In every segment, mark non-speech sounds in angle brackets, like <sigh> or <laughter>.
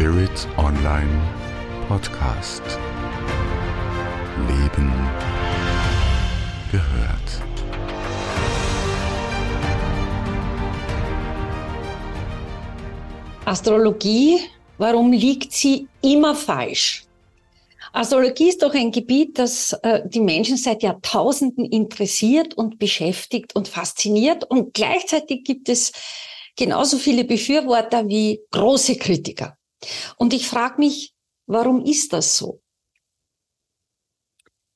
Spirit Online Podcast. Leben gehört. Astrologie, warum liegt sie immer falsch? Astrologie ist doch ein Gebiet, das äh, die Menschen seit Jahrtausenden interessiert und beschäftigt und fasziniert. Und gleichzeitig gibt es genauso viele Befürworter wie große Kritiker. Und ich frage mich, warum ist das so?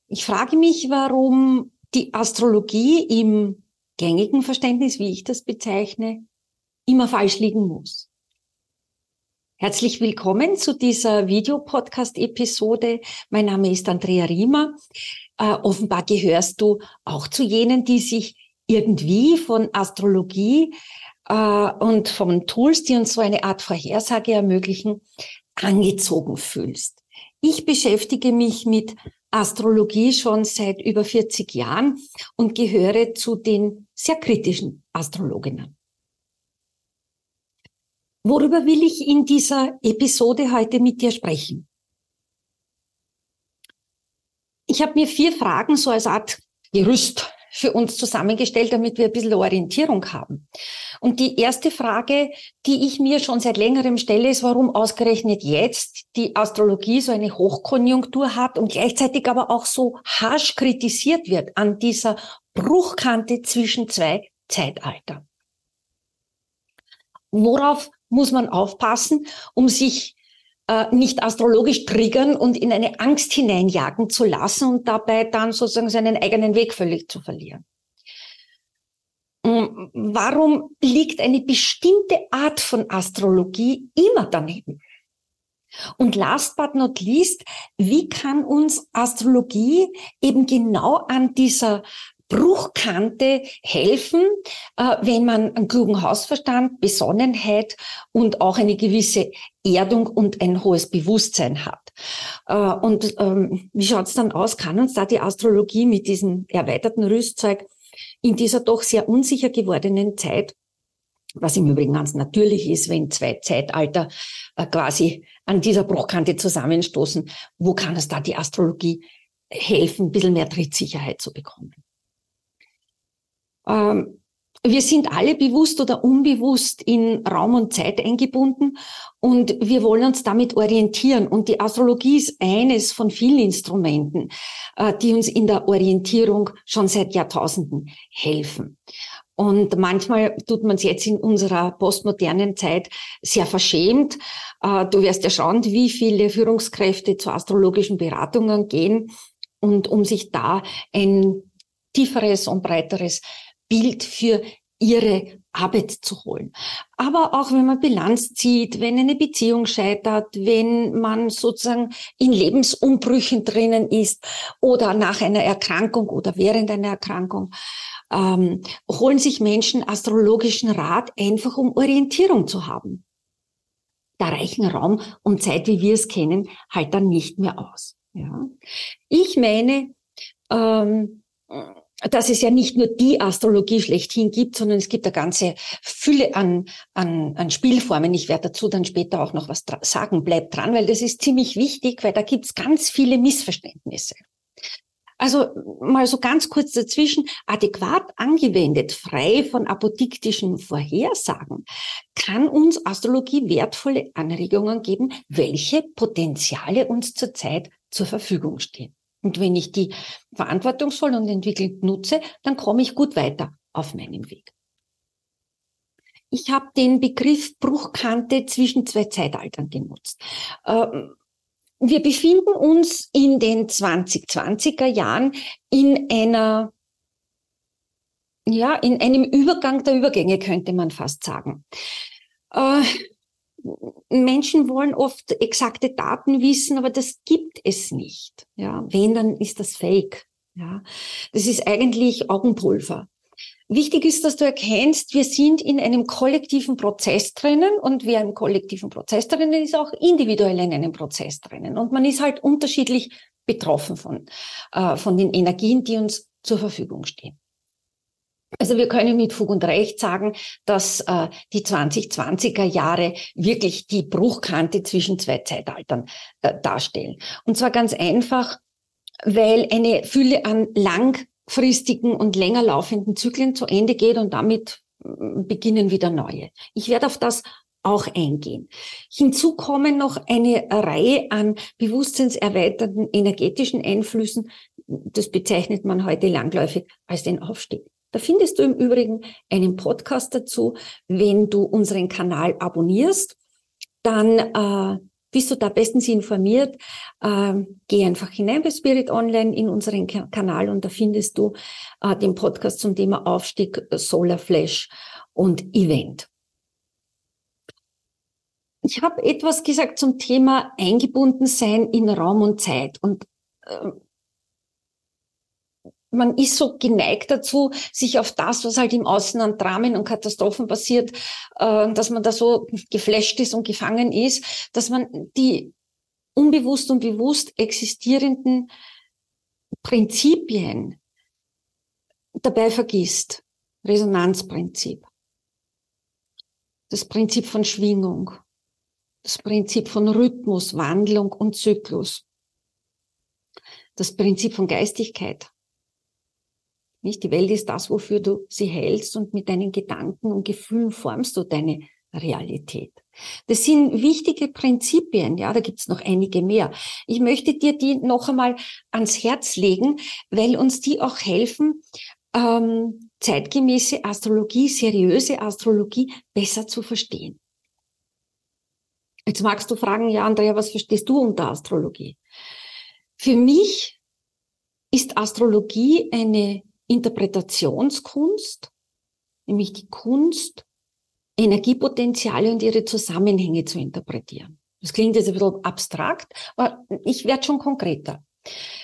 Ich frage mich, warum die Astrologie im gängigen Verständnis, wie ich das bezeichne, immer falsch liegen muss. Herzlich willkommen zu dieser Videopodcast-Episode. Mein Name ist Andrea Riemer. Äh, offenbar gehörst du auch zu jenen, die sich irgendwie von Astrologie äh, und von Tools, die uns so eine Art Vorhersage ermöglichen, angezogen fühlst. Ich beschäftige mich mit Astrologie schon seit über 40 Jahren und gehöre zu den sehr kritischen Astrologinnen. Worüber will ich in dieser Episode heute mit dir sprechen? Ich habe mir vier Fragen so als Art Gerüst für uns zusammengestellt, damit wir ein bisschen Orientierung haben. Und die erste Frage, die ich mir schon seit längerem stelle, ist, warum ausgerechnet jetzt die Astrologie so eine Hochkonjunktur hat und gleichzeitig aber auch so harsch kritisiert wird an dieser Bruchkante zwischen zwei Zeitaltern. Worauf muss man aufpassen, um sich nicht astrologisch triggern und in eine Angst hineinjagen zu lassen und dabei dann sozusagen seinen eigenen Weg völlig zu verlieren. Mm, warum liegt eine bestimmte Art von Astrologie immer daneben? Und last but not least, wie kann uns Astrologie eben genau an dieser Bruchkante helfen, äh, wenn man einen klugen Hausverstand, Besonnenheit und auch eine gewisse Erdung und ein hohes Bewusstsein hat. Äh, und ähm, wie schaut's dann aus? Kann uns da die Astrologie mit diesem erweiterten Rüstzeug in dieser doch sehr unsicher gewordenen Zeit was im Übrigen ganz natürlich ist, wenn zwei Zeitalter äh, quasi an dieser Bruchkante zusammenstoßen. Wo kann es da die Astrologie helfen, ein bisschen mehr Trittsicherheit zu bekommen? Ähm, wir sind alle bewusst oder unbewusst in Raum und Zeit eingebunden und wir wollen uns damit orientieren. Und die Astrologie ist eines von vielen Instrumenten, äh, die uns in der Orientierung schon seit Jahrtausenden helfen. Und manchmal tut man es jetzt in unserer postmodernen Zeit sehr verschämt. Äh, du wirst schauen, wie viele Führungskräfte zu astrologischen Beratungen gehen und um sich da ein tieferes und breiteres Bild für ihre Arbeit zu holen. Aber auch wenn man Bilanz zieht, wenn eine Beziehung scheitert, wenn man sozusagen in Lebensumbrüchen drinnen ist oder nach einer Erkrankung oder während einer Erkrankung, ähm, holen sich Menschen astrologischen Rat einfach um Orientierung zu haben. Da reichen Raum und Zeit, wie wir es kennen, halt dann nicht mehr aus. Ja. Ich meine, ähm, dass es ja nicht nur die Astrologie schlechthin gibt, sondern es gibt eine ganze Fülle an, an, an Spielformen. Ich werde dazu dann später auch noch was sagen. Bleibt dran, weil das ist ziemlich wichtig, weil da gibt es ganz viele Missverständnisse. Also mal so ganz kurz dazwischen, adäquat angewendet, frei von apodiktischen Vorhersagen, kann uns Astrologie wertvolle Anregungen geben, welche Potenziale uns zurzeit zur Verfügung stehen. Und wenn ich die verantwortungsvoll und entwickelt nutze, dann komme ich gut weiter auf meinem Weg. Ich habe den Begriff Bruchkante zwischen zwei Zeitaltern genutzt. Ähm, wir befinden uns in den 2020er Jahren in einer ja, in einem Übergang der Übergänge könnte man fast sagen. Äh, Menschen wollen oft exakte Daten wissen, aber das gibt es nicht. Ja, wenn, dann ist das Fake. Ja, das ist eigentlich Augenpulver. Wichtig ist, dass du erkennst, wir sind in einem kollektiven Prozess drinnen und wer im kollektiven Prozess drinnen ist, auch individuell in einem Prozess drinnen. Und man ist halt unterschiedlich betroffen von, äh, von den Energien, die uns zur Verfügung stehen. Also wir können mit Fug und Recht sagen, dass äh, die 2020er Jahre wirklich die Bruchkante zwischen zwei Zeitaltern äh, darstellen. Und zwar ganz einfach, weil eine Fülle an langfristigen und länger laufenden Zyklen zu Ende geht und damit mm, beginnen wieder neue. Ich werde auf das auch eingehen. Hinzu kommen noch eine Reihe an bewusstseinserweiterten energetischen Einflüssen. Das bezeichnet man heute langläufig als den Aufstieg. Da findest du im Übrigen einen Podcast dazu. Wenn du unseren Kanal abonnierst, dann äh, bist du da bestens informiert. Äh, geh einfach hinein bei Spirit Online in unseren Kanal und da findest du äh, den Podcast zum Thema Aufstieg, Solar Flash und Event. Ich habe etwas gesagt zum Thema eingebunden sein in Raum und Zeit und äh, man ist so geneigt dazu, sich auf das, was halt im Außen an Dramen und Katastrophen passiert, äh, dass man da so geflasht ist und gefangen ist, dass man die unbewusst und bewusst existierenden Prinzipien dabei vergisst. Resonanzprinzip. Das Prinzip von Schwingung. Das Prinzip von Rhythmus, Wandlung und Zyklus. Das Prinzip von Geistigkeit. Nicht? Die Welt ist das, wofür du sie hältst und mit deinen Gedanken und Gefühlen formst du deine Realität. Das sind wichtige Prinzipien, ja, da gibt's noch einige mehr. Ich möchte dir die noch einmal ans Herz legen, weil uns die auch helfen, ähm, zeitgemäße Astrologie, seriöse Astrologie besser zu verstehen. Jetzt magst du fragen, ja, Andrea, was verstehst du unter Astrologie? Für mich ist Astrologie eine Interpretationskunst, nämlich die Kunst, Energiepotenziale und ihre Zusammenhänge zu interpretieren. Das klingt jetzt ein bisschen abstrakt, aber ich werde schon konkreter.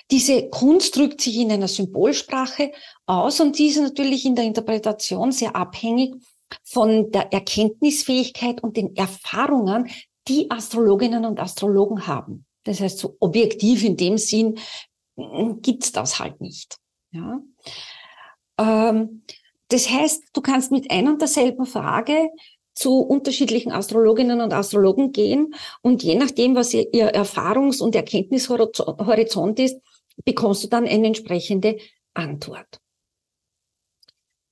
Diese Kunst drückt sich in einer Symbolsprache aus und die ist natürlich in der Interpretation sehr abhängig von der Erkenntnisfähigkeit und den Erfahrungen, die Astrologinnen und Astrologen haben. Das heißt, so objektiv in dem Sinn gibt's das halt nicht. Ja? Ähm, das heißt, du kannst mit ein und derselben Frage zu unterschiedlichen Astrologinnen und Astrologen gehen und je nachdem, was ihr, ihr Erfahrungs- und Erkenntnishorizont ist, bekommst du dann eine entsprechende Antwort.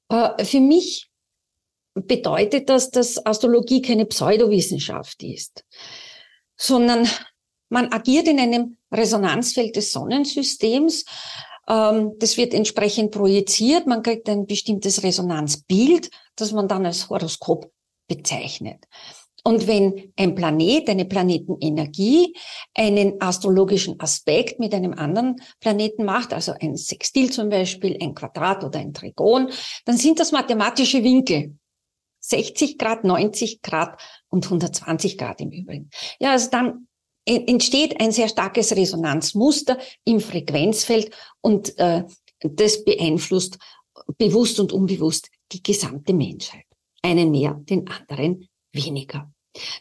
Äh, für mich bedeutet das, dass Astrologie keine Pseudowissenschaft ist, sondern man agiert in einem Resonanzfeld des Sonnensystems, das wird entsprechend projiziert. Man kriegt ein bestimmtes Resonanzbild, das man dann als Horoskop bezeichnet. Und wenn ein Planet, eine Planetenenergie, einen astrologischen Aspekt mit einem anderen Planeten macht, also ein Sextil zum Beispiel, ein Quadrat oder ein Trigon, dann sind das mathematische Winkel. 60 Grad, 90 Grad und 120 Grad im Übrigen. Ja, also dann entsteht ein sehr starkes Resonanzmuster im Frequenzfeld und äh, das beeinflusst bewusst und unbewusst die gesamte Menschheit. Einen mehr, den anderen weniger.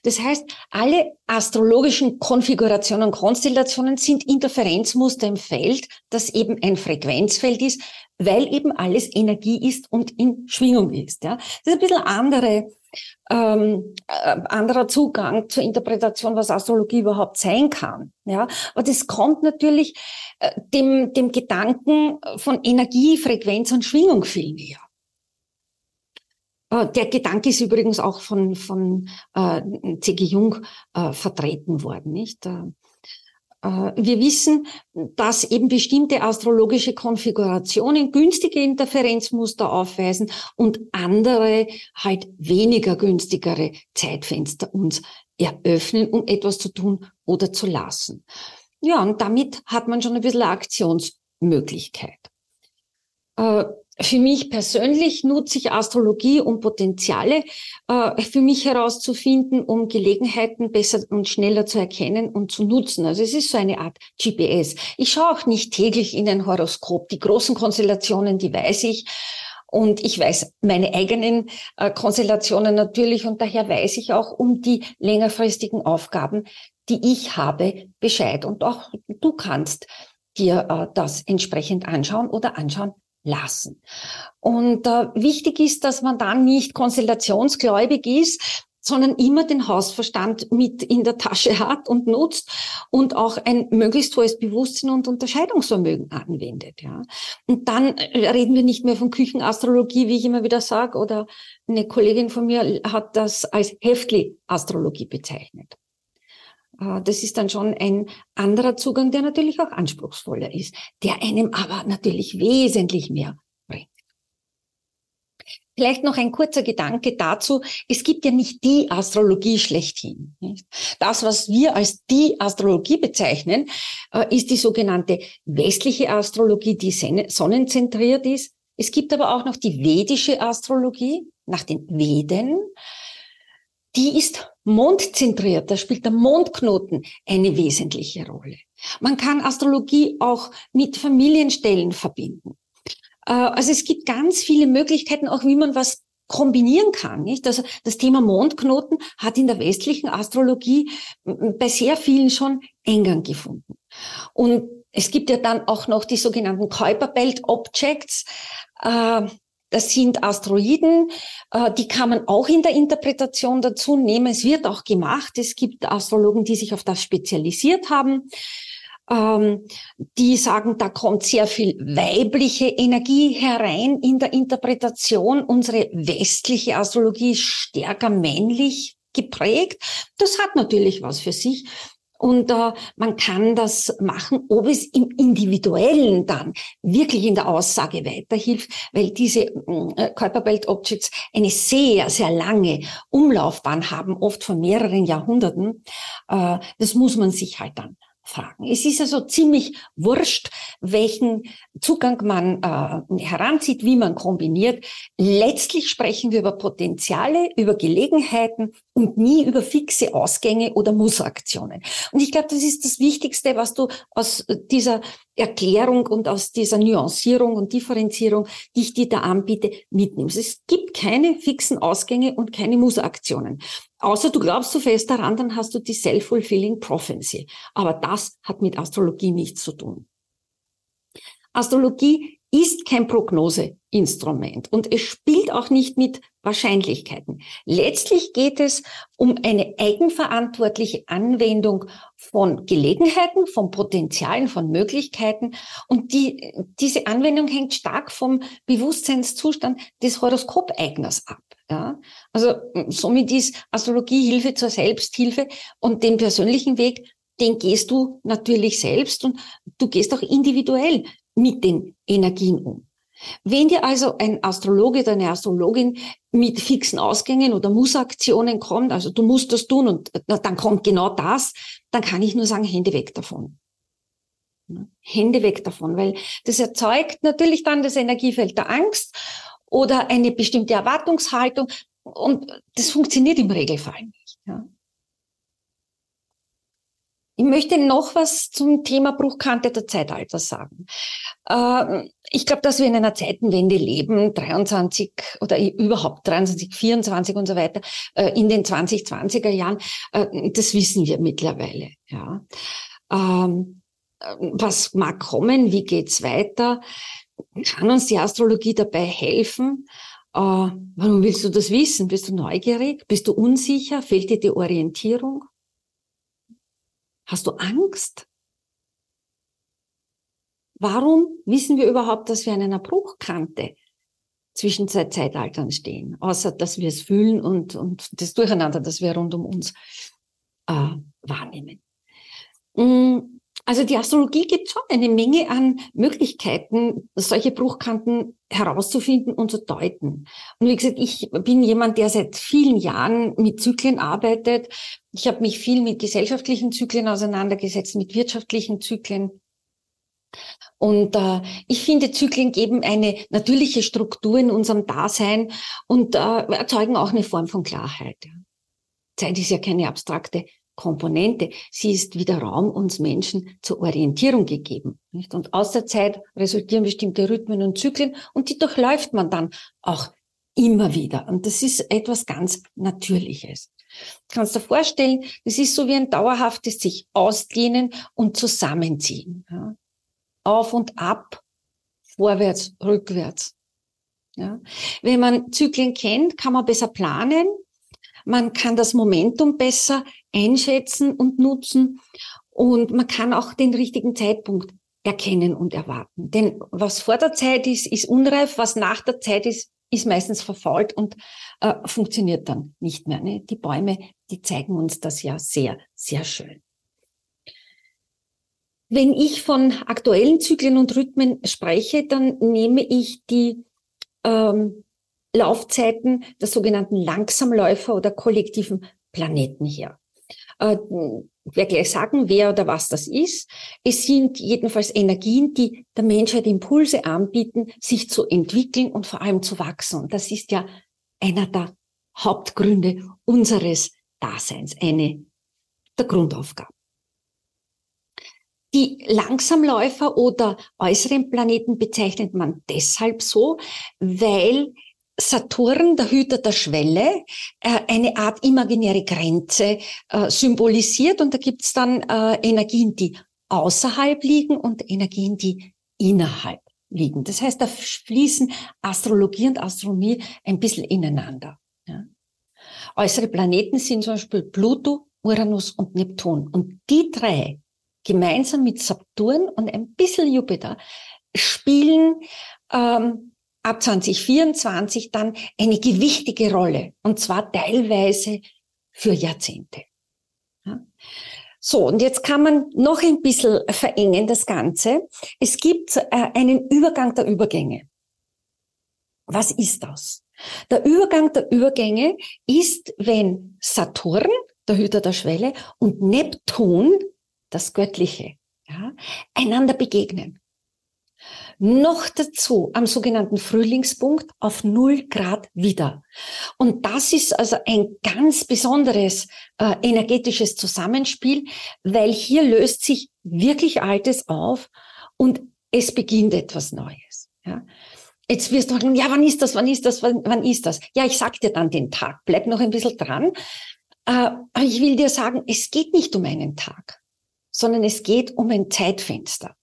Das heißt, alle astrologischen Konfigurationen, Konstellationen sind Interferenzmuster im Feld, das eben ein Frequenzfeld ist, weil eben alles Energie ist und in Schwingung ist. Ja. Das ist ein bisschen andere ähm, äh, anderer Zugang zur Interpretation, was Astrologie überhaupt sein kann. Ja, aber das kommt natürlich äh, dem, dem Gedanken von Energie, Frequenz und Schwingung viel näher. Äh, der Gedanke ist übrigens auch von, von äh, C.G. Jung äh, vertreten worden, nicht? Äh, äh, wir wissen, dass eben bestimmte astrologische Konfigurationen günstige Interferenzmuster aufweisen und andere halt weniger günstigere Zeitfenster uns eröffnen, um etwas zu tun oder zu lassen. Ja, und damit hat man schon ein bisschen Aktionsmöglichkeit. Für mich persönlich nutze ich Astrologie, um Potenziale äh, für mich herauszufinden, um Gelegenheiten besser und schneller zu erkennen und zu nutzen. Also es ist so eine Art GPS. Ich schaue auch nicht täglich in ein Horoskop. Die großen Konstellationen, die weiß ich. Und ich weiß meine eigenen äh, Konstellationen natürlich und daher weiß ich auch um die längerfristigen Aufgaben, die ich habe, Bescheid. Und auch du kannst dir äh, das entsprechend anschauen oder anschauen lassen. Und äh, wichtig ist, dass man dann nicht konstellationsgläubig ist, sondern immer den Hausverstand mit in der Tasche hat und nutzt und auch ein möglichst hohes Bewusstsein und Unterscheidungsvermögen anwendet. Ja. Und dann reden wir nicht mehr von Küchenastrologie, wie ich immer wieder sage, oder eine Kollegin von mir hat das als Heftli-Astrologie bezeichnet. Äh, das ist dann schon ein anderer Zugang, der natürlich auch anspruchsvoller ist, der einem aber natürlich wesentlich mehr Vielleicht noch ein kurzer Gedanke dazu. Es gibt ja nicht die Astrologie schlechthin. Das, was wir als die Astrologie bezeichnen, äh, ist die sogenannte westliche Astrologie, die sonnenzentriert ist. Es gibt aber auch noch die vedische Astrologie nach den Veden. Die ist mondzentriert. Da spielt der Mondknoten eine wesentliche Rolle. Man kann Astrologie auch mit Familienstellen verbinden. Äh, also es gibt ganz viele Möglichkeiten, auch wie man was kombinieren kann. Nicht? Also das Thema Mondknoten hat in der westlichen Astrologie bei sehr vielen schon Eingang gefunden. Und es gibt ja dann auch noch die sogenannten Kuiper Belt Objects. Äh, das sind Asteroiden, äh, die kann man auch in der Interpretation dazu nehmen. Es wird auch gemacht. Es gibt Astrologen, die sich auf das spezialisiert haben ähm, die sagen, da kommt sehr viel weibliche Energie herein in der Interpretation. Unsere westliche Astrologie ist stärker männlich geprägt. Das hat natürlich was für sich. Und äh, man kann das machen, ob es im Individuellen dann wirklich in der Aussage weiterhilft, weil diese äh, Körperbelt Objects eine sehr, sehr lange Umlaufbahn haben, oft von mehreren Jahrhunderten. Äh, das muss man sich halt dann fragen. Es ist also ziemlich wurscht, welchen Zugang man äh, heranzieht, wie man kombiniert. Letztlich sprechen wir über Potenziale, über Gelegenheiten und nie über fixe Ausgänge oder Mussaktionen. Und ich glaube, das ist das Wichtigste, was du aus dieser Erklärung und aus dieser Nuancierung und Differenzierung, die ich dir da anbiete, mitnimmst. Es gibt keine fixen Ausgänge und keine Mussaktionen. Außer du glaubst so fest daran, dann hast du die Self-Fulfilling Prophecy. Aber das hat mit Astrologie nichts zu tun. Astrologie ist kein Prognoseinstrument und es spielt auch nicht mit Wahrscheinlichkeiten. Letztlich geht es um eine eigenverantwortliche Anwendung von Gelegenheiten, von Potenzialen, von Möglichkeiten und die, diese Anwendung hängt stark vom Bewusstseinszustand des Horoskopeigners ab. Ja? Also somit ist Astrologie Hilfe zur Selbsthilfe und den persönlichen Weg, den gehst du natürlich selbst und du gehst auch individuell mit den Energien um. Wenn dir also ein Astrologe oder eine Astrologin mit fixen Ausgängen oder Mussaktionen kommt, also du musst das tun und dann kommt genau das, dann kann ich nur sagen, Hände weg davon. Hände weg davon, weil das erzeugt natürlich dann das Energiefeld der Angst oder eine bestimmte Erwartungshaltung und das funktioniert im Regelfall nicht. Ja. Ich möchte noch was zum Thema Bruchkante der Zeitalter sagen. Ähm, ich glaube, dass wir in einer Zeitenwende leben, 23 oder überhaupt 23, 24 und so weiter, äh, in den 2020er Jahren. Äh, das wissen wir mittlerweile. Ja. Ähm, was mag kommen? Wie geht's weiter? Kann uns die Astrologie dabei helfen? Äh, warum willst du das wissen? Bist du neugierig? Bist du unsicher? Fehlt dir die Orientierung? Hast du Angst? Warum wissen wir überhaupt, dass wir an einer Bruchkante zwischen zwei Zeitaltern stehen, außer dass wir es fühlen und, und das Durcheinander, das wir rund um uns äh, wahrnehmen? Mm, also die Astrologie gibt schon eine Menge an Möglichkeiten, solche Bruchkanten herauszufinden und zu deuten. Und wie gesagt, ich bin jemand, der seit vielen Jahren mit Zyklen arbeitet. Ich habe mich viel mit gesellschaftlichen Zyklen auseinandergesetzt, mit wirtschaftlichen Zyklen. Und äh, ich finde, Zyklen geben eine natürliche Struktur in unserem Dasein und äh, erzeugen auch eine Form von Klarheit. Zeit ist ja keine abstrakte Komponente. Sie ist wie der Raum uns Menschen zur Orientierung gegeben. Nicht? Und aus der Zeit resultieren bestimmte Rhythmen und Zyklen und die durchläuft man dann auch immer wieder. Und das ist etwas ganz Natürliches. Du kannst dir vorstellen, das ist so wie ein dauerhaftes sich ausdehnen und zusammenziehen. Ja? Auf und ab. vorwärts, rückwärts. Ja. Wenn man Zyklen kennt, kann man besser planen. Man kann das Momentum besser einschätzen und nutzen. Und man kann auch den richtigen Zeitpunkt erkennen und erwarten. Denn was vor der Zeit ist, ist unreif. Was nach der Zeit ist, ist meistens verfault und äh, funktioniert dann nicht mehr. Ne? Die Bäume, die zeigen uns das ja sehr, sehr schön. Wenn ich von aktuellen Zyklen und Rhythmen spreche, dann nehme ich die ähm, Laufzeiten der sogenannten Langsamläufer oder kollektiven Planeten her. Äh, werde gleich sagen, wer oder was das ist. Es sind jedenfalls Energien, die der Menschheit Impulse anbieten, sich zu entwickeln und vor allem zu wachsen. Und das ist ja einer der Hauptgründe unseres Daseins, eine der Grundaufgaben. Die Langsamläufer oder äußeren Planeten bezeichnet man deshalb so, weil Saturn, der Hüter der Schwelle, äh, eine Art imaginäre Grenze äh, symbolisiert. Und da gibt's dann äh, Energien, die außerhalb liegen und Energien, die innerhalb liegen. Das heißt, da fließen Astrologie und Astronomie ein bisschen ineinander. Äußere Planeten sind zum Beispiel Pluto, Uranus und Neptun. Und die drei gemeinsam mit Saturn und ein bisschen Jupiter spielen ähm, ab 2024 dann eine gewichtige Rolle und zwar teilweise für Jahrzehnte. Ja. So, und jetzt kann man noch ein bisschen verengen das Ganze. Es gibt äh, einen Übergang der Übergänge. Was ist das? Der Übergang der Übergänge ist, wenn Saturn, der Hüter der Schwelle, und Neptun, das Göttliche, ja, einander begegnen. Noch dazu am sogenannten Frühlingspunkt auf null Grad wieder. Und das ist also ein ganz besonderes äh, energetisches Zusammenspiel, weil hier löst sich wirklich Altes auf und es beginnt etwas Neues. Ja. Jetzt wirst du sagen, ja, wann ist das, wann ist das, wann, wann ist das? Ja, ich sag dir dann den Tag. Bleib noch ein bisschen dran. Äh, aber ich will dir sagen, es geht nicht um einen Tag, sondern es geht um ein Zeitfenster.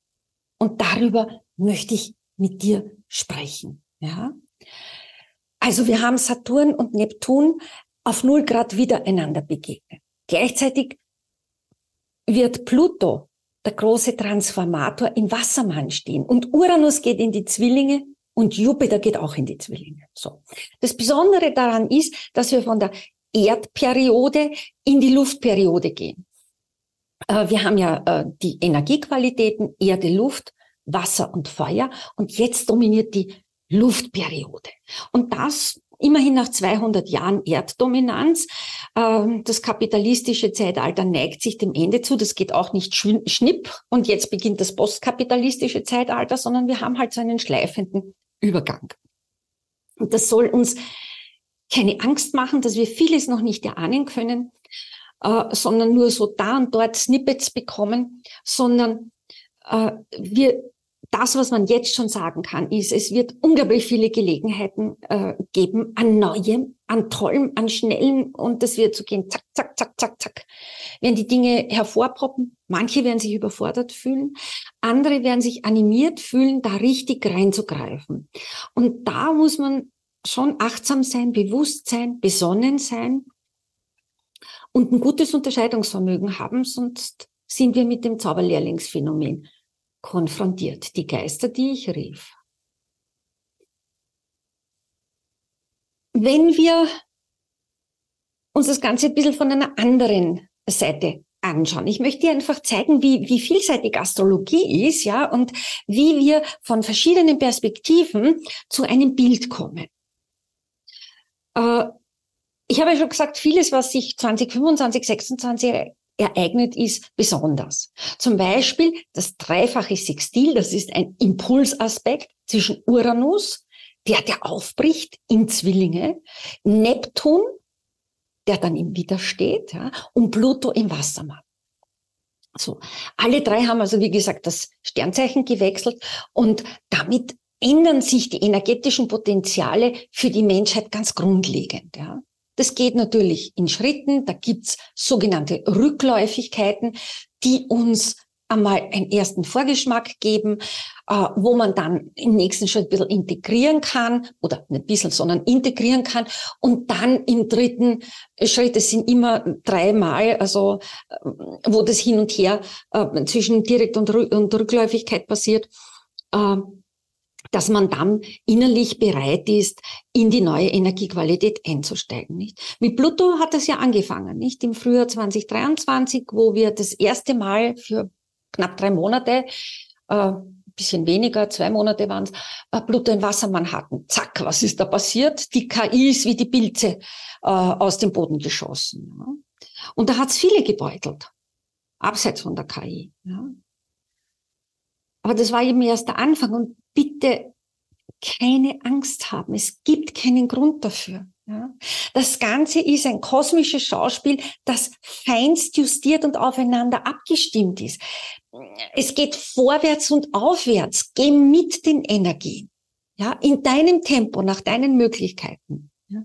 Und darüber möchte ich mit dir sprechen. Ja? Also wir haben Saturn und Neptun auf null Grad wieder einander begegnet. Gleichzeitig wird Pluto, der große Transformator, im Wassermann stehen und Uranus geht in die Zwillinge und Jupiter geht auch in die Zwillinge. So. Das Besondere daran ist, dass wir von der Erdperiode in die Luftperiode gehen. Äh, wir haben ja äh, die Energiequalitäten Erde, Luft Wasser und Feuer. Und jetzt dominiert die Luftperiode. Und das immerhin nach 200 Jahren Erddominanz. Ähm, das kapitalistische Zeitalter neigt sich dem Ende zu. Das geht auch nicht schnipp. Und jetzt beginnt das postkapitalistische Zeitalter, sondern wir haben halt so einen schleifenden Übergang. Und das soll uns keine Angst machen, dass wir vieles noch nicht erahnen können, äh, sondern nur so da und dort Snippets bekommen, sondern äh, wir das, was man jetzt schon sagen kann, ist, es wird unglaublich viele Gelegenheiten äh, geben an Neuem, an Tollem, an Schnellem und das wird so gehen, zack, zack, zack, zack, zack. Werden die Dinge hervorproppen, manche werden sich überfordert fühlen, andere werden sich animiert fühlen, da richtig reinzugreifen. Und da muss man schon achtsam sein, bewusst sein, besonnen sein und ein gutes Unterscheidungsvermögen haben, sonst sind wir mit dem Zauberlehrlingsphänomen konfrontiert, die Geister, die ich rief. Wenn wir uns das Ganze ein bisschen von einer anderen Seite anschauen. Ich möchte dir einfach zeigen, wie, wie vielseitig Astrologie ist, ja, und wie wir von verschiedenen Perspektiven zu einem Bild kommen. Äh, ich habe ja schon gesagt, vieles, was sich 2025, 2026 ereignet ist, besonders. Zum Beispiel das dreifache Sextil, das ist ein Impulsaspekt zwischen Uranus, der, der aufbricht in Zwillinge, Neptun, der dann im Widersteht, ja, und Pluto im Wassermann. So. Alle drei haben also, wie gesagt, das Sternzeichen gewechselt und damit ändern sich die energetischen Potenziale für die Menschheit ganz grundlegend, ja. Das geht natürlich in Schritten. Da gibt's sogenannte Rückläufigkeiten, die uns einmal einen ersten Vorgeschmack geben, äh, wo man dann im nächsten Schritt ein bisschen integrieren kann oder nicht ein bisschen, sondern integrieren kann und dann im dritten Schritt, es sind immer dreimal, also äh, wo das hin und her äh, zwischen Direkt- und, Rückläufigkeit passiert, dass man dann innerlich bereit ist, in die neue Energiequalität einzusteigen. Nicht? Mit Pluto hat das ja angefangen, nicht im Frühjahr 2023, wo wir das erste Mal für knapp drei Monate, äh, bisschen weniger, zwei Monate waren es, äh, Pluto in Wassermann hatten. Zack, was ist da passiert? Die KI ist wie die Pilze äh, aus dem Boden geschossen. Ja? Und da hat es viele gebeutelt, abseits von der KI. Ja? Aber das war eben erst der Anfang und bitte keine Angst haben. Es gibt keinen Grund dafür. Ja. Das Ganze ist ein kosmisches Schauspiel, das feinst justiert und aufeinander abgestimmt ist. Es geht vorwärts und aufwärts. Geh mit den Energien. Ja, in deinem Tempo, nach deinen Möglichkeiten. Ja.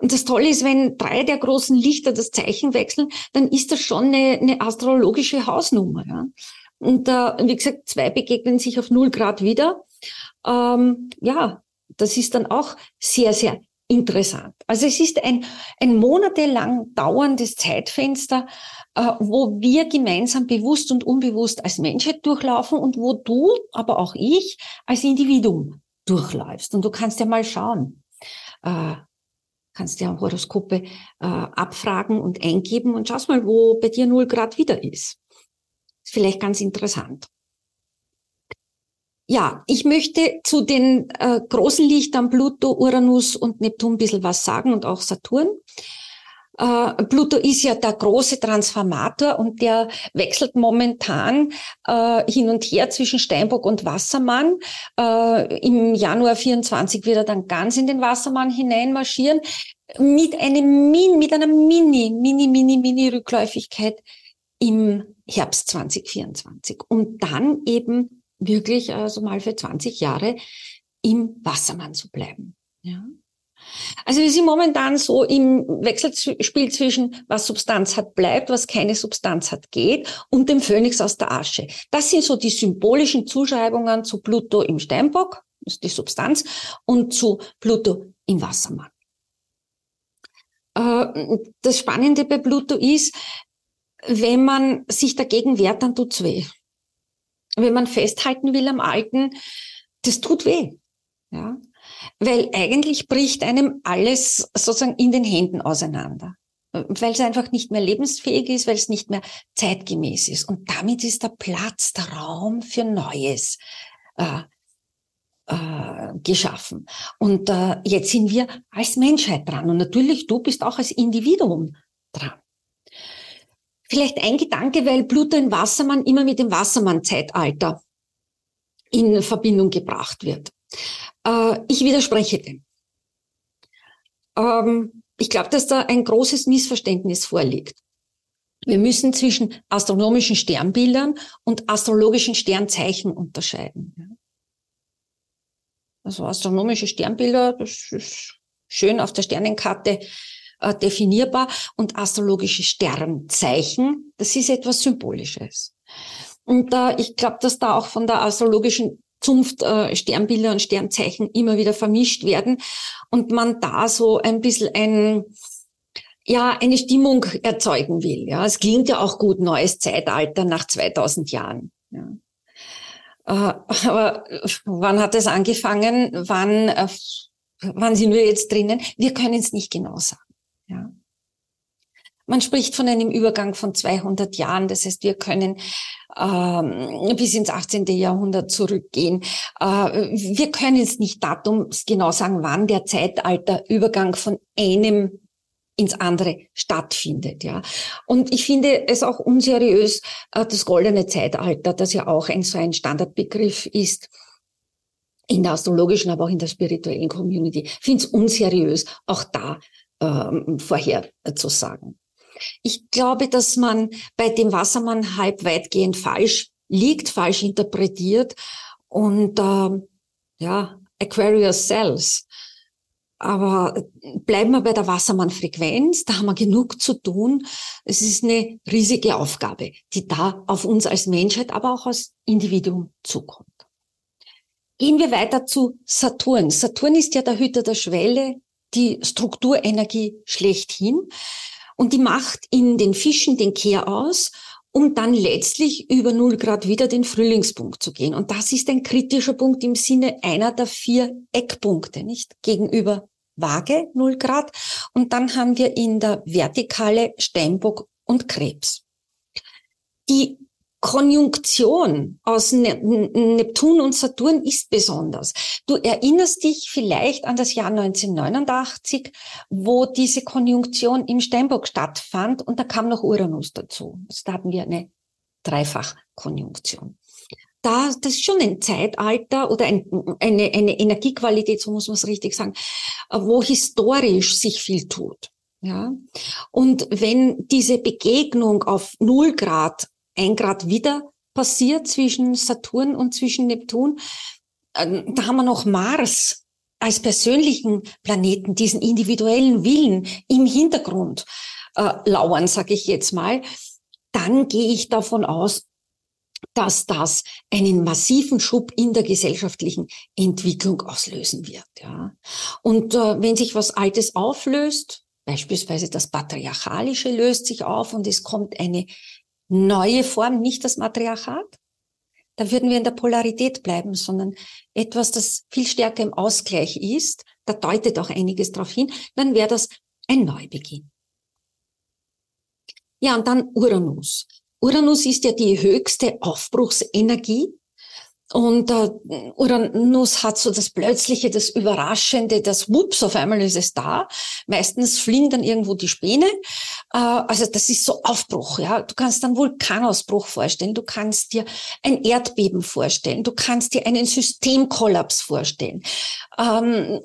Und das Tolle ist, wenn drei der großen Lichter das Zeichen wechseln, dann ist das schon eine, eine astrologische Hausnummer. Ja. Und äh, wie gesagt, zwei begegnen sich auf null Grad wieder. Ähm, ja, das ist dann auch sehr, sehr interessant. Also es ist ein, ein monatelang dauerndes Zeitfenster, äh, wo wir gemeinsam bewusst und unbewusst als Menschheit durchlaufen und wo du, aber auch ich, als Individuum durchläufst. Und du kannst ja mal schauen, äh, kannst ja Horoskope äh, abfragen und eingeben und schaust mal, wo bei dir null Grad wieder ist. Ist vielleicht ganz interessant. Ja, ich möchte zu den äh, großen Lichtern Pluto, Uranus und Neptun ein bisschen was sagen und auch Saturn. Äh, Pluto ist ja der große Transformator und der wechselt momentan äh, hin und her zwischen Steinbock und Wassermann. Äh, Im Januar 24 wird er dann ganz in den Wassermann hineinmarschieren mit einem Min, mit einer Mini, Mini, Mini, Mini Rückläufigkeit im Herbst 2024, um dann eben wirklich also mal für 20 Jahre im Wassermann zu bleiben. Ja. Also wir sind momentan so im Wechselspiel zwischen was Substanz hat bleibt, was keine Substanz hat geht und dem Phönix aus der Asche. Das sind so die symbolischen Zuschreibungen zu Pluto im Steinbock, das ist die Substanz, und zu Pluto im Wassermann. Äh, das Spannende bei Pluto ist, wenn man sich dagegen wehrt, dann tut's weh. Wenn man festhalten will am Alten, das tut weh. Ja? Weil eigentlich bricht einem alles sozusagen in den Händen auseinander. Weil es einfach nicht mehr lebensfähig ist, weil es nicht mehr zeitgemäß ist. Und damit ist der Platz, der Raum für Neues äh, äh, geschaffen. Und äh, jetzt sind wir als Menschheit dran. Und natürlich, du bist auch als Individuum dran. Vielleicht ein Gedanke, weil Pluto in Wassermann immer mit dem Wassermann-Zeitalter in Verbindung gebracht wird. Äh, ich widerspreche dem. Ähm, ich glaube, dass da ein großes Missverständnis vorliegt. Wir müssen zwischen astronomischen Sternbildern und astrologischen Sternzeichen unterscheiden. Also astronomische Sternbilder, das ist schön auf der Sternenkarte äh, definierbar und astrologische Sternzeichen, das ist etwas Symbolisches. Und äh, ich glaube, dass da auch von der astrologischen Zunft äh, Sternbilder und Sternzeichen immer wieder vermischt werden und man da so ein bisschen ein ja, eine Stimmung erzeugen will. Ja, es klingt ja auch gut, neues Zeitalter nach 2000 Jahren. Ja. Äh, <laughs> aber wann hat es angefangen? Wann, äh, wann sind wir jetzt drinnen? Wir können es nicht genau sagen. Ja. Man spricht von einem Übergang von 200 Jahren. Das heißt, wir können ähm, bis ins 18. Jahrhundert zurückgehen. Äh, wir können es nicht datum genau sagen, wann der Zeitalterübergang von einem ins andere stattfindet, ja. Und ich finde es auch unseriös, äh, das goldene Zeitalter, das ja auch ein so ein Standardbegriff ist, in der astrologischen, aber auch in der spirituellen Community. finde es unseriös, auch da ähm, vorherzusagen. Ich glaube, dass man bei dem Wassermann halb weitgehend falsch liegt, falsch interpretiert und ähm, ja, Aquarius Cells. Aber bleiben wir bei der Wassermann-Frequenz, da haben wir genug zu tun. Es ist eine riesige Aufgabe, die da auf uns als Menschheit, aber auch als Individuum zukommt. Gehen wir weiter zu Saturn. Saturn ist ja der Hüter der Schwelle, die Strukturenergie schlechthin. Und die macht in den Fischen den Kehr aus, um dann letztlich über null Grad wieder den Frühlingspunkt zu gehen. Und das ist ein kritischer Punkt im Sinne einer der vier Eckpunkte, nicht? Gegenüber Waage null Grad. Und dann haben wir in der Vertikale Steinbock und Krebs. Die Konjunktion aus ne-, Neptun und Saturn ist besonders. Du erinnerst dich vielleicht an das Jahr 1989, wo diese Konjunktion im Steinbock stattfand und da kam noch Uranus dazu. Also da hatten wir eine Dreifachkonjunktion. Da, das ist schon ein Zeitalter oder ein, eine, eine Energiequalität, so muss man es richtig sagen, wo historisch sich viel tut. Ja. Und wenn diese Begegnung auf null Grad ein Grad wieder passiert zwischen Saturn und zwischen Neptun. Ähm, da haben wir noch Mars als persönlichen Planeten, diesen individuellen Willen im Hintergrund äh, lauern, sage ich jetzt mal. Dann gehe ich davon aus, dass das einen massiven Schub in der gesellschaftlichen Entwicklung auslösen wird. Ja. Und äh, wenn sich was Altes auflöst, beispielsweise das Patriarchalische löst sich auf und es kommt eine neue Form, nicht das Matriarchat. Da würden wir in der Polarität bleiben, sondern etwas, das viel stärker im Ausgleich ist. Da deutet auch einiges darauf hin. Dann wäre das ein Neubeginn. Ja, und dann Uranus. Uranus ist ja die höchste Aufbruchsenergie und äh, Uranus hat so das Plötzliche, das Überraschende, das Wups, auf einmal ist es da. Meistens fliegen dann irgendwo die Späne. Äh, also das ist so Aufbruch. Ja, Du kannst dann Vulkanausbruch vorstellen, du kannst dir ein Erdbeben vorstellen, du kannst dir einen Systemkollaps vorstellen. Ähm,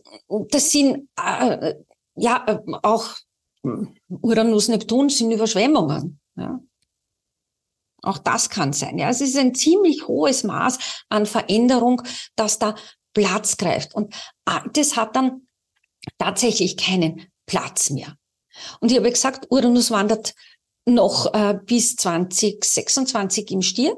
das sind äh, ja äh, auch Uranus, Neptun sind Überschwemmungen. Ja. Auch das kann sein. Ja, es ist ein ziemlich hohes Maß an Veränderung, dass da Platz greift. Und das hat dann tatsächlich keinen Platz mehr. Und ich habe gesagt, Uranus wandert noch äh, bis 2026 im Stier.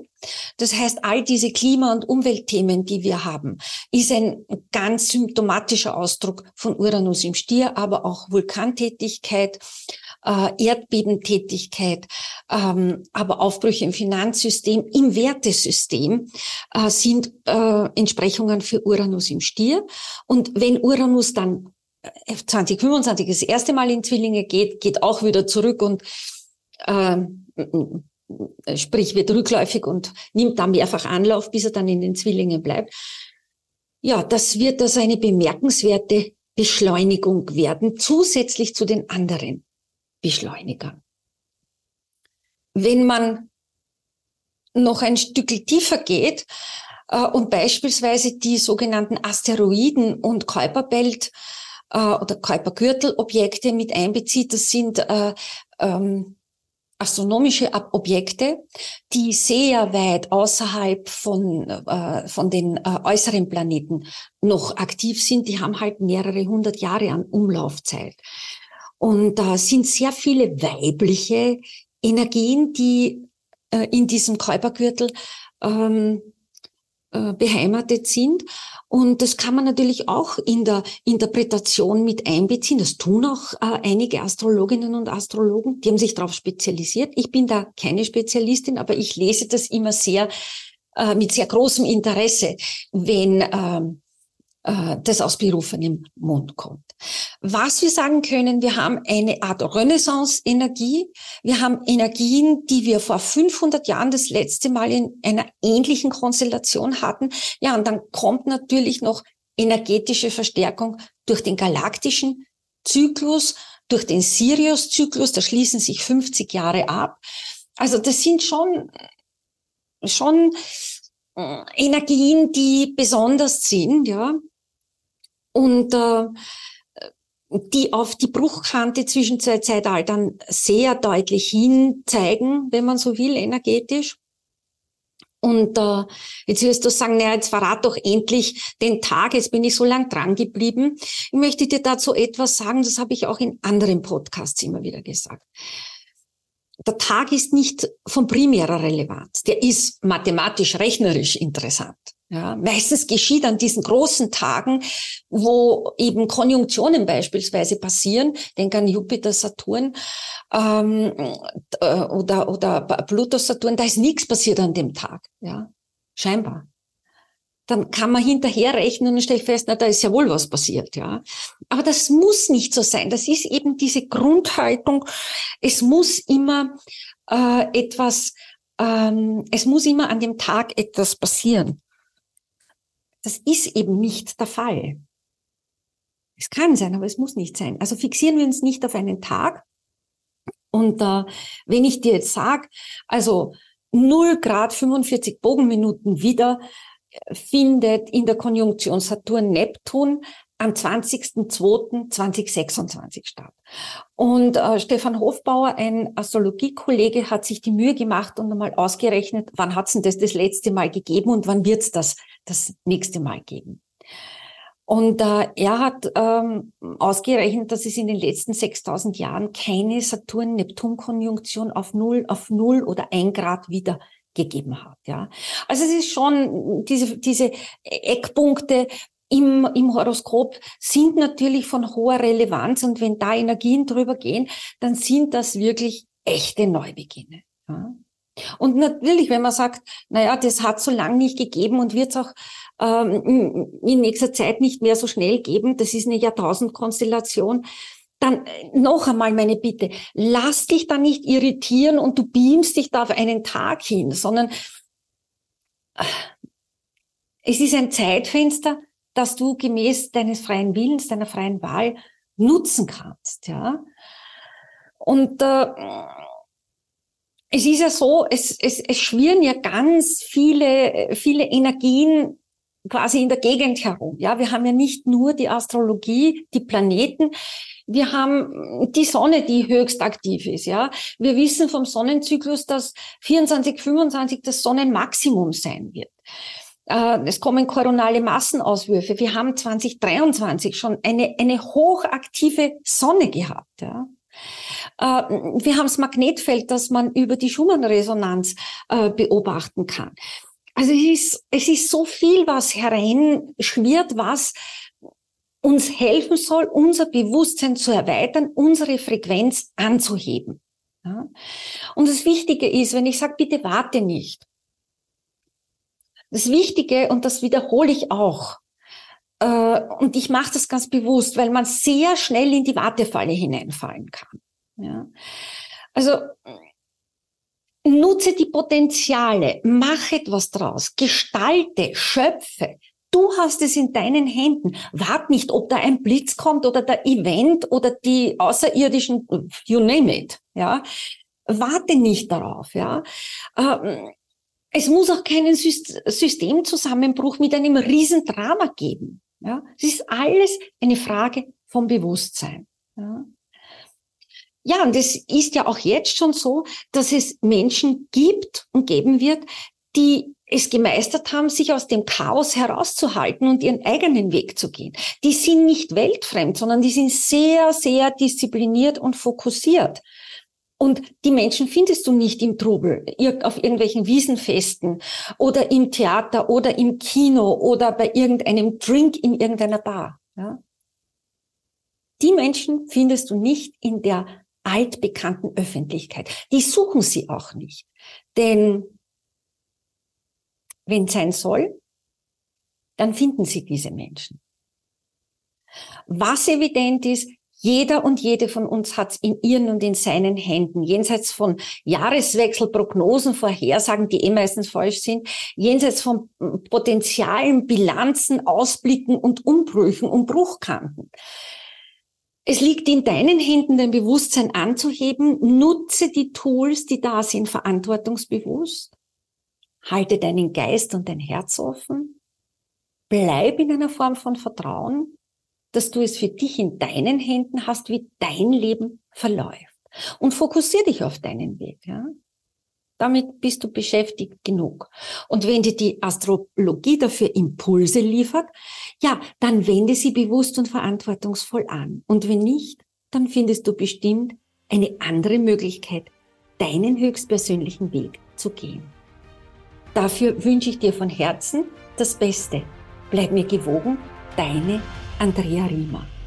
Das heißt, all diese Klima- und Umweltthemen, die wir haben, ist ein ganz symptomatischer Ausdruck von Uranus im Stier, aber auch Vulkantätigkeit, äh, Erdbebentätigkeit, ähm, aber Aufbrüche im Finanzsystem, im Wertesystem äh, sind äh, Entsprechungen für Uranus im Stier. Und wenn Uranus dann 2025 äh, das erste Mal in Zwillinge geht, geht auch wieder zurück und äh, sprich wird rückläufig und nimmt da mehrfach Anlauf, bis er dann in den Zwillingen bleibt. Ja, das wird also eine bemerkenswerte Beschleunigung werden, zusätzlich zu den anderen Beschleunigern. Wenn man noch ein Stück tiefer geht äh, und beispielsweise die sogenannten Asteroiden und Kuiperbelt äh, oder Kuipergürtelobjekte mit einbezieht, das sind äh, ähm, astronomische Objekte, die sehr weit außerhalb von, äh, von den äh, äußeren Planeten noch aktiv sind. Die haben halt mehrere hundert Jahre an Umlaufzeit. Und da sind sehr viele weibliche Energien, die äh, in diesem Käupergürtel ähm, äh, beheimatet sind. Und das kann man natürlich auch in der Interpretation mit einbeziehen. Das tun auch äh, einige Astrologinnen und Astrologen. Die haben sich darauf spezialisiert. Ich bin da keine Spezialistin, aber ich lese das immer sehr äh, mit sehr großem Interesse, wenn ähm, äh, das aus berufenem Mund kommt. Was wir sagen können, wir haben eine Art Renaissance-Energie. Wir haben Energien, die wir vor 500 Jahren das letzte Mal in einer ähnlichen Konstellation hatten. Ja, und dann kommt natürlich noch energetische Verstärkung durch den galaktischen Zyklus, durch den Sirius-Zyklus. Da schließen sich 50 Jahre ab. Also das sind schon, schon äh, Energien, die besonders sind, ja. Und äh, die auf die Bruchkante zwischen zwei Zeitaltern sehr deutlich hin zeigen, wenn man so will, energetisch. Und äh, jetzt wirst du sagen, naja, jetzt verrat doch endlich den Tag, jetzt bin ich so lang dran geblieben. Ich möchte dir dazu etwas sagen, das habe ich auch in anderen Podcasts immer wieder gesagt. Der Tag ist nicht von primärer Relevanz, der ist mathematisch, rechnerisch interessant. Ja, meistens geschieht an diesen großen Tagen, wo eben Konjunktionen beispielsweise passieren, denk an Jupiter, Saturn ähm, äh, oder, oder Pluto, Saturn, da ist nichts passiert an dem Tag, ja, scheinbar. Dann kann man hinterher rechnen und stellt fest, na, da ist ja wohl was passiert, ja. Aber das muss nicht so sein. Das ist eben diese Grundhaltung. Es muss immer äh, etwas, ähm, es muss immer an dem Tag etwas passieren. Das ist eben nicht der Fall. Es kann sein, aber es muss nicht sein. Also fixieren wir uns nicht auf einen Tag. Und äh, wenn ich dir jetzt sage, also 0 Grad 45 Bogenminuten wieder äh, findet in der Konjunktion Saturn-Neptun am 20.02.2026 statt. Und äh, Stefan Hofbauer, ein Astrologiekollege, hat sich die Mühe gemacht und einmal ausgerechnet, wann hat es denn das das letzte Mal gegeben und wann wird es das das nächste Mal geben. Und äh, er hat ähm, ausgerechnet, dass es in den letzten 6000 Jahren keine Saturn-Neptun-Konjunktion auf null, auf null oder ein Grad wieder gegeben hat. Ja, also es ist schon diese diese Eckpunkte, im, im Horoskop sind natürlich von hoher Relevanz und wenn da Energien drüber gehen, dann sind das wirklich echte Neubeginne. Ja. Und natürlich, wenn man sagt, naja, das hat so lange nicht gegeben und wird es auch ähm, in nächster Zeit nicht mehr so schnell geben, das ist eine Jahrtausendkonstellation, dann äh, noch einmal meine Bitte, lass dich da nicht irritieren und du beamst dich da auf einen Tag hin, sondern äh, es ist ein Zeitfenster, das du gemäß deines freien Willens, deiner freien Wahl nutzen kannst, ja. Und äh, es ist ja so, es, es, es schwirren ja ganz viele, viele Energien quasi in der Gegend herum. Ja, wir haben ja nicht nur die Astrologie, die Planeten. Wir haben die Sonne, die höchst aktiv ist. Ja, wir wissen vom Sonnenzyklus, dass 24, 25 das Sonnenmaximum sein wird. Äh, es kommen koronale Massenauswürfe. Wir haben 2023 schon eine, eine hochaktive Sonne gehabt. Ja. Äh, wir haben das Magnetfeld, das man über die Schumann-Resonanz äh, beobachten kann. Also es ist, es ist so viel, was hereinschwirrt, was uns helfen soll, unser Bewusstsein zu erweitern, unsere Frequenz anzuheben. Ja? Und das Wichtige ist, wenn ich sage, bitte warte nicht, das Wichtige, und das wiederhole ich auch, äh, und ich mache das ganz bewusst, weil man sehr schnell in die Wartefalle hineinfallen kann. Ja? Also nutze die Potenziale, mach etwas draus, gestalte, schöpfe. Du hast es in deinen Händen. Wart nicht, ob da ein Blitz kommt oder der Event oder die außerirdischen, you name it. Ja, warte nicht darauf. Ja, ähm, es muss auch keinen Systemzusammenbruch mit einem Riesendrama geben. Ja, es ist alles eine Frage vom Bewusstsein. Ja. Ja, und es ist ja auch jetzt schon so, dass es Menschen gibt und geben wird, die es gemeistert haben, sich aus dem Chaos herauszuhalten und ihren eigenen Weg zu gehen. Die sind nicht weltfremd, sondern die sind sehr, sehr diszipliniert und fokussiert. Und die Menschen findest du nicht im Trubel, auf irgendwelchen Wiesenfesten oder im Theater oder im Kino oder bei irgendeinem Drink in irgendeiner Bar. Ja? Die Menschen findest du nicht in der altbekannten Öffentlichkeit. Die suchen sie auch nicht. Denn wenn sein soll, dann finden sie diese Menschen. Was evident ist, jeder und jede von uns hat es in ihren und in seinen Händen, jenseits von Jahreswechselprognosen, Vorhersagen, die eh meistens falsch sind, jenseits von Potenzialen, Bilanzen, Ausblicken und Umbrüchen und Bruchkanten. Es liegt in deinen Händen, dein Bewusstsein anzuheben. Nutze die Tools, die da sind, verantwortungsbewusst. Halte deinen Geist und dein Herz offen. Bleib in einer Form von Vertrauen dass du es für dich in deinen Händen hast, wie dein Leben verläuft. Und fokussier dich auf deinen Weg. Ja? Damit bist du beschäftigt genug. Und wenn dir die Astrologie dafür Impulse liefert, ja, dann wende sie bewusst und verantwortungsvoll an. Und wenn nicht, dann findest du bestimmt eine andere Möglichkeit, deinen höchstpersönlichen Weg zu gehen. Dafür wünsche ich dir von Herzen das Beste. Bleib mir gewogen, deine Andrea Riemer.